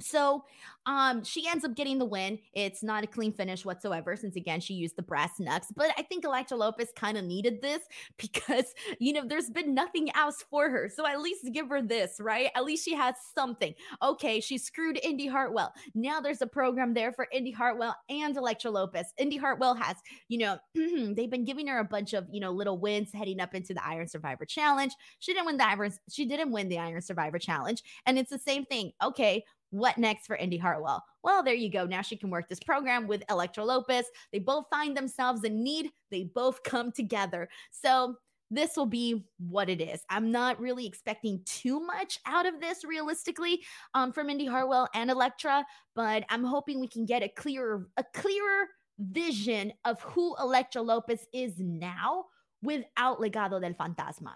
Speaker 1: So um she ends up getting the win. It's not a clean finish whatsoever, since again she used the brass knucks. But I think Elektra Lopez kind of needed this because you know there's been nothing else for her. So at least give her this, right? At least she has something. Okay, she screwed Indy Hartwell. Now there's a program there for Indy Hartwell and Elektra Lopez. Indy Hartwell has, you know, they've been giving her a bunch of, you know, little wins heading up into the Iron Survivor Challenge. She didn't win the Iron, she didn't win the Iron Survivor Challenge. And it's the same thing. Okay, what next for Indy Hartwell? Well, there you go. Now she can work this program with Elektra Lopez. They both find themselves in need, they both come together. So, this will be what it is. I'm not really expecting too much out of this realistically um, from Indy Hartwell and Elektra, but I'm hoping we can get a clearer, a clearer vision of who Elektra Lopez is now without Legado del Fantasma.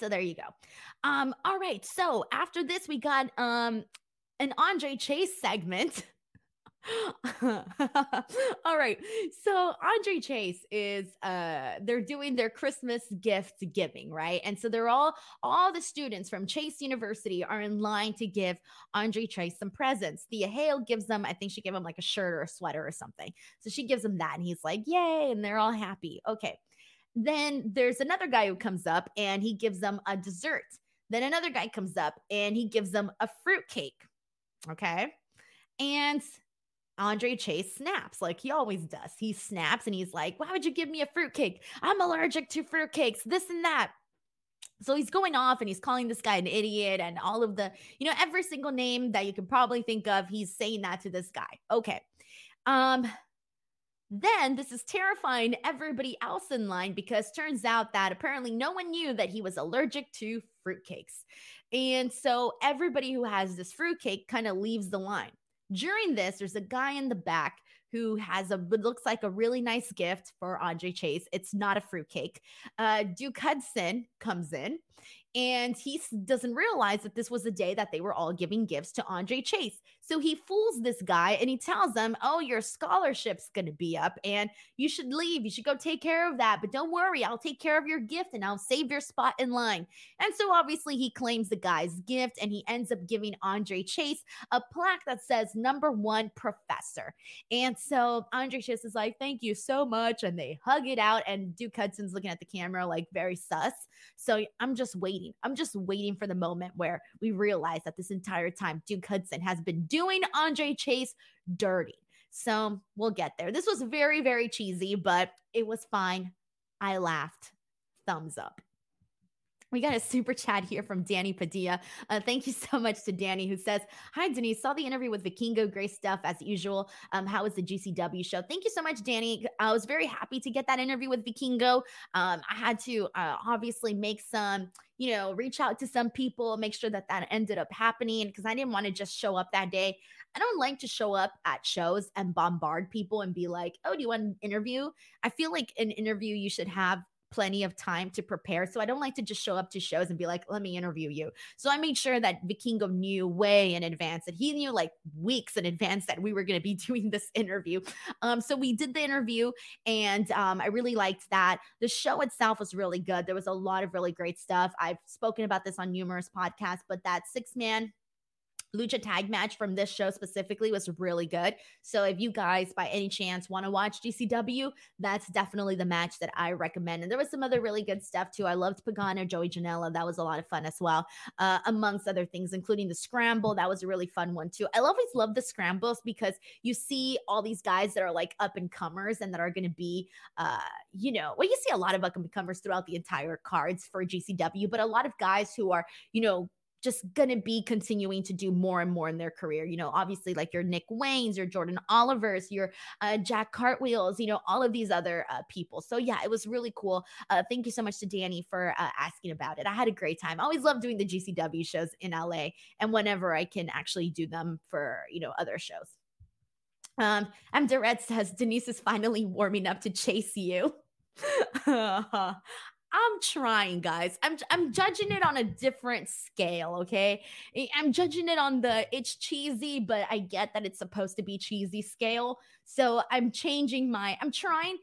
Speaker 1: So there you go. Um, all right. So after this, we got um an Andre Chase segment. All right. So Andre Chase is uh they're doing their Christmas gift giving, right? And so they're all all the students from Chase University are in line to give Andre Chase some presents. Thea Hail gives them, I think she gave him like a shirt or a sweater or something. So she gives him that and he's like, "Yay!" and they're all happy. Okay. Then there's another guy who comes up and he gives them a dessert. Then another guy comes up and he gives them a fruit cake. Okay. And Andre Chase snaps like he always does. He snaps and he's like, Why would you give me a fruitcake? I'm allergic to fruitcakes, this and that. So he's going off and he's calling this guy an idiot and all of the, you know, every single name that you can probably think of, he's saying that to this guy. Okay. Um, then this is terrifying everybody else in line because turns out that apparently no one knew that he was allergic to fruitcakes. And so everybody who has this fruitcake kind of leaves the line. During this, there's a guy in the back who has a looks like a really nice gift for Andre Chase. It's not a fruitcake. Uh, Duke Hudson comes in and he doesn't realize that this was the day that they were all giving gifts to Andre Chase. So he fools this guy and he tells them, Oh, your scholarship's going to be up and you should leave. You should go take care of that. But don't worry, I'll take care of your gift and I'll save your spot in line. And so obviously he claims the guy's gift and he ends up giving Andre Chase a plaque that says number one professor. And so Andre Chase is like, Thank you so much. And they hug it out. And Duke Hudson's looking at the camera like very sus. So I'm just waiting. I'm just waiting for the moment where we realize that this entire time Duke Hudson has been doing Andre Chase dirty. So we'll get there. This was very, very cheesy, but it was fine. I laughed. Thumbs up. We got a super chat here from Danny Padilla. Uh, thank you so much to Danny, who says, Hi, Denise. Saw the interview with Vikingo. Great stuff as usual. Um, how was the GCW show? Thank you so much, Danny. I was very happy to get that interview with Vikingo. Um, I had to uh, obviously make some, you know, reach out to some people, make sure that that ended up happening because I didn't want to just show up that day. I don't like to show up at shows and bombard people and be like, oh, do you want an interview? I feel like an interview you should have plenty of time to prepare. So I don't like to just show up to shows and be like, let me interview you. So I made sure that Vikingo knew way in advance that he knew like weeks in advance that we were going to be doing this interview. Um, so we did the interview and um, I really liked that. The show itself was really good. There was a lot of really great stuff. I've spoken about this on numerous podcasts, but that six man lucha tag match from this show specifically was really good. So if you guys by any chance want to watch GCW, that's definitely the match that I recommend. And there was some other really good stuff too. I loved Pagano, Joey Janela. That was a lot of fun as well, uh, amongst other things, including the scramble. That was a really fun one too. I always love the scrambles because you see all these guys that are like up and comers and that are going to be, uh, you know, well, you see a lot of up and comers throughout the entire cards for GCW, but a lot of guys who are, you know, just to be continuing to do more and more in their career. You know, obviously, like your Nick Waynes, your Jordan Olivers, your uh, Jack Cartwheels, you know, all of these other uh, people. So, yeah, it was really cool. Uh, thank you so much to Danny for uh, asking about it. I had a great time. I always love doing the GCW shows in LA and whenever I can actually do them for, you know, other shows. Um, M. Durret says Denise is finally warming up to Chase U. I'm trying, guys. I'm I'm judging it on a different scale, okay? I'm judging it on the it's cheesy, but I get that it's supposed to be cheesy scale. So I'm changing my I'm trying.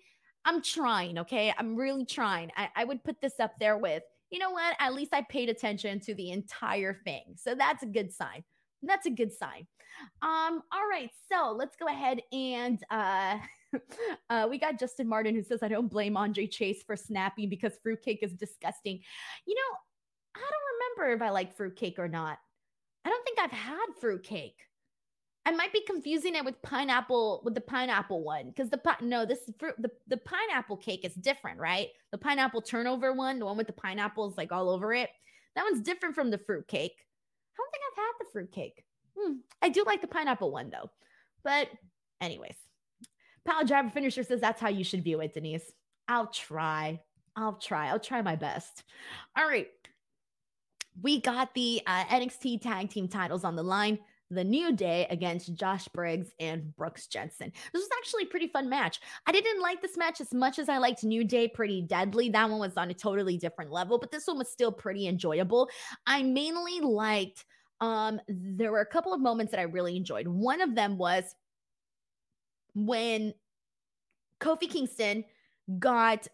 Speaker 1: I'm trying, okay? I'm really trying. I, I would put this up there with, you know what? At least I paid attention to the entire thing. So that's a good sign. That's a good sign. Um, all right, so let's go ahead and uh uh, we got Justin Martin who says, I don't blame Andre Chase for snapping because fruitcake is disgusting. You know, I don't remember if I like fruitcake or not. I don't think I've had fruitcake. I might be confusing it with pineapple with the pineapple one because the no this fruit the, the pineapple cake is different, right? The pineapple turnover one, the one with the pineapples like all over it, that one's different from the fruit cake. I don't think I've had the fruit cake. Hmm. I do like the pineapple one though, but anyways, Pal Driver Finisher says that's how you should view it, Denise. I'll try. I'll try. I'll try my best. All right. We got the uh, NXT tag team titles on the line. The New Day against Josh Briggs and Brooks Jensen. This was actually a pretty fun match. I didn't like this match as much as I liked New Day Pretty Deadly. That one was on a totally different level, but this one was still pretty enjoyable. I mainly liked um there were a couple of moments that I really enjoyed. One of them was when Kofi Kingston got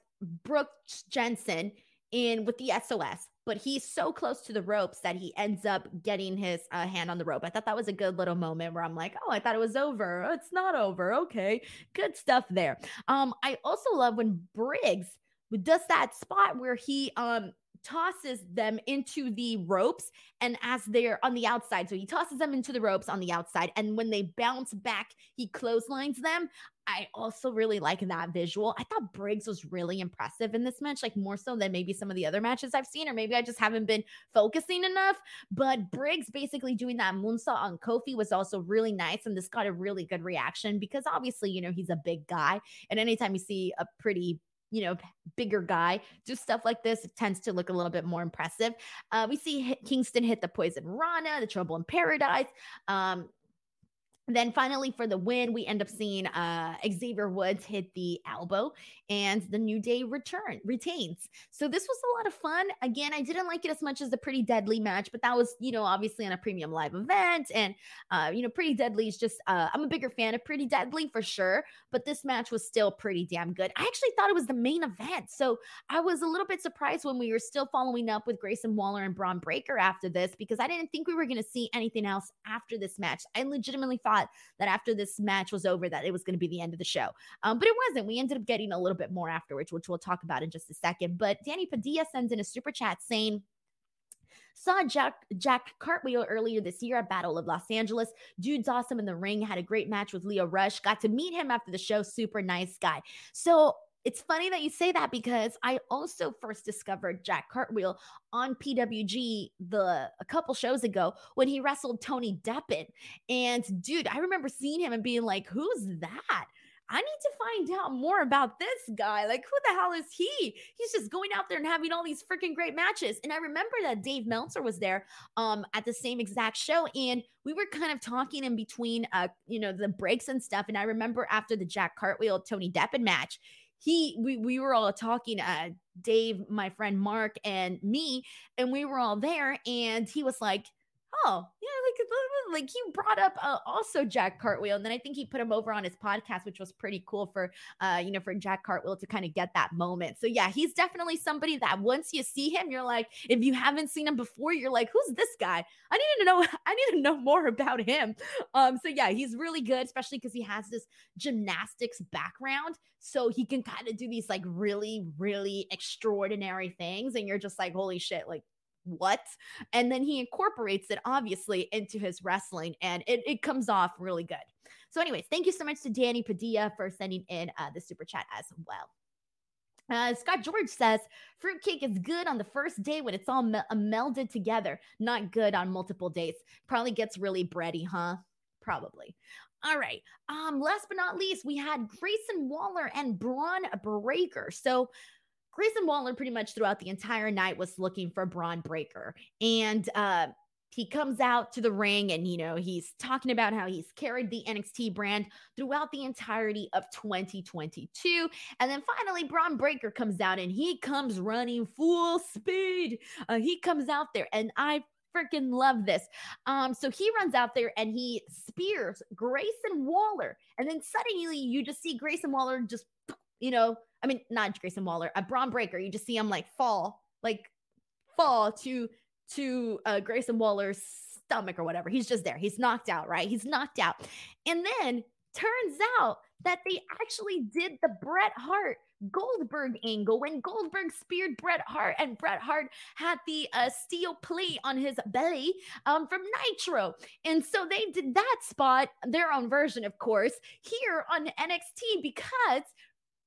Speaker 1: Brooks Jensen in with the SOS, but he's so close to the ropes that he ends up getting his uh, hand on the rope. I thought that was a good little moment where I'm like, oh, I thought it was over. It's not over. Okay, good stuff there. Um, I also love when Briggs does that spot where he um tosses them into the ropes and as they're on the outside. So he tosses them into the ropes on the outside and when they bounce back he clotheslines them. I also really like that visual. I thought briggs was really impressive in this match like more so than maybe some of the other matches i've seen or maybe i just haven't been focusing enough. But briggs basically doing that moonsault on kofi was also really nice and this got a really good reaction because obviously you know he's a big guy and anytime you see a pretty you know, bigger guy do stuff like this, it tends to look a little bit more impressive. Uh, we see Kingston hit the poison Rana, the trouble in paradise. Um, then finally, for the win, we end up seeing uh, Xavier Woods hit the elbow, and the New Day return retains. So this was a lot of fun. Again, I didn't like it as much as the Pretty Deadly match, but that was, you know, obviously on a premium live event, and uh, you know, Pretty Deadly is just uh, I'm a bigger fan of Pretty Deadly for sure, but this match was still pretty damn good. I actually thought it was the main event, so I was a little bit surprised when we were still following up with Grayson Waller and Bron Breakker after this because I didn't think we were going to see anything else after this match. I legitimately thought thought that after this match was over, that it was going to be the end of the show. Um, but it wasn't. We ended up getting a little bit more afterwards, which we'll talk about in just a second. But Danny Padilla sends in a super chat saying, Saw Jack Jack Cartwheel earlier this year at Battle of Los Angeles. Dude's awesome in the ring. Had a great match with Leo Rush. Got to meet him after the show. Super nice guy. So it's funny that you say that because I also first discovered Jack Cartwheel on PWG the a couple shows ago when he wrestled Tony Deppen. And dude, I remember seeing him and being like, "Who's that?" I need to find out more about this guy. Like, who the hell is he? He's just going out there and having all these freaking great matches. And I remember that Dave Meltzer was there um, at the same exact show. And we were kind of talking in between, uh, you know, the breaks and stuff. And I remember after the Jack Cartwheel Tony Deppen match, he we, we were all talking uh dave my friend mark and me and we were all there and he was like oh yeah like like he brought up uh, also jack cartwheel and then i think he put him over on his podcast which was pretty cool for uh you know for jack cartwheel to kind of get that moment. So yeah he's definitely somebody that once you see him you're like if you haven't seen him before you're like who's this guy? I need to know i need to know more about him. Um so yeah he's really good especially because he has this gymnastics background so he can kind of do these like really really extraordinary things and you're just like holy shit like what? And then he incorporates it obviously into his wrestling and it, it comes off really good. So, anyways, thank you so much to Danny Padilla for sending in uh, the super chat as well. Uh, Scott George says fruitcake is good on the first day when it's all me- uh, melded together, not good on multiple days. Probably gets really bready, huh? Probably. All right. Um, last but not least, we had Grayson Waller and Bron Breakker. So Grayson Waller pretty much throughout the entire night was looking for Bron Breakker. And uh, he comes out to the ring and, you know, he's talking about how he's carried the NXT brand throughout the entirety of 2022. And then finally, Bron Breakker comes out and he comes running full speed. Uh, he comes out there and I freaking love this. Um, so he runs out there and he spears Grayson Waller. And then suddenly you just see Grayson Waller just, you know, I mean, not Grayson Waller, a Bron Breakker. You just see him like fall, like fall to to uh, Grayson Waller's stomach or whatever. He's just there. He's knocked out, right? He's knocked out. And then turns out that they actually did the Bret Hart Goldberg angle when Goldberg speared Bret Hart and Bret Hart had the uh, steel plate on his belly um, from Nitro. And so they did that spot, their own version, of course, here on NXT because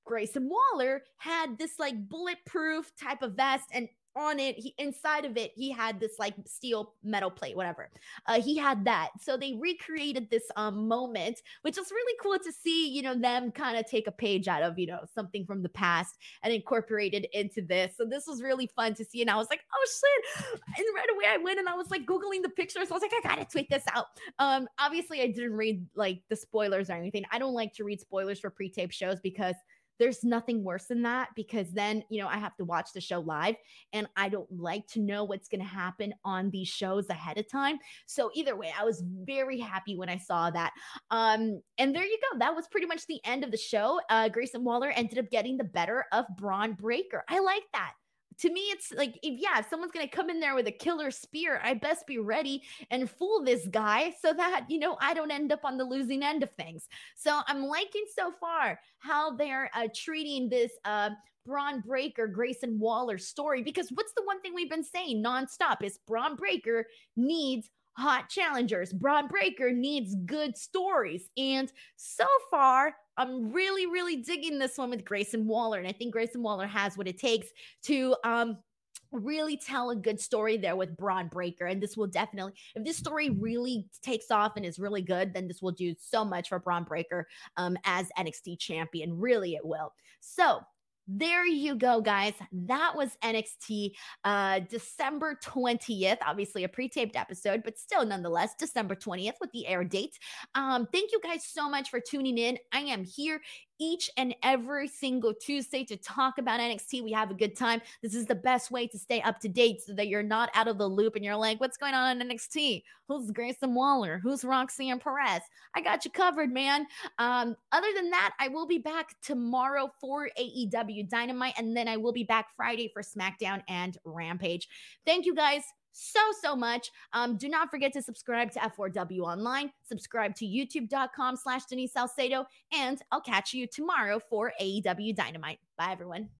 Speaker 1: Grayson Waller had this like bulletproof type of vest and on it he inside of it he had this like steel metal plate whatever. Uh, he had that. So they recreated this um moment which is really cool to see you know them kind of take a page out of you know something from the past and incorporated into this. So this was really fun to see and i was like oh shit. And right away i went and i was like googling the pictures. I was like i gotta tweet this out. Um obviously i didn't read like the spoilers or anything. I don't like to read spoilers for pre-tape shows because there's nothing worse than that because then, you know, I have to watch the show live and I don't like to know what's going to happen on these shows ahead of time. So either way, I was very happy when I saw that. Um, and there you go. That was pretty much the end of the show. Uh, Grayson Waller ended up getting the better of Bron Breakker. I like that to me, it's like if yeah, if someone's gonna come in there with a killer spear, I best be ready and fool this guy so that you know I don't end up on the losing end of things. So I'm liking so far how they're uh, treating this uh, Bron Breakker, Grayson Waller story because what's the one thing we've been saying nonstop is Bron Breakker needs hot challengers. Bron Breakker needs good stories. And so far, I'm really, really digging this one with Grayson Waller. And I think Grayson Waller has what it takes to um really tell a good story there with Bron Breakker. And this will definitely, if this story really takes off and is really good, then this will do so much for Bron Breakker um, as NXT champion. Really, it will. So there you go, guys. That was NXT uh, December 20th. Obviously, a pre taped episode, but still, nonetheless, December 20th with the air date. Um, thank you guys so much for tuning in. I am here each and every single Tuesday to talk about NXT. We have a good time. This is the best way to stay up to date so that you're not out of the loop and you're like, what's going on in NXT? Who's Grayson Waller? Who's Roxanne Perez? I got you covered, man. Um, other than that, I will be back tomorrow for AEW Dynamite, and then I will be back Friday for SmackDown and Rampage. Thank you guys so, so much. Um, do not forget to subscribe to F4W Online, subscribe to youtube.com slash Denise Salcedo, and I'll catch you tomorrow for AEW Dynamite. Bye, everyone.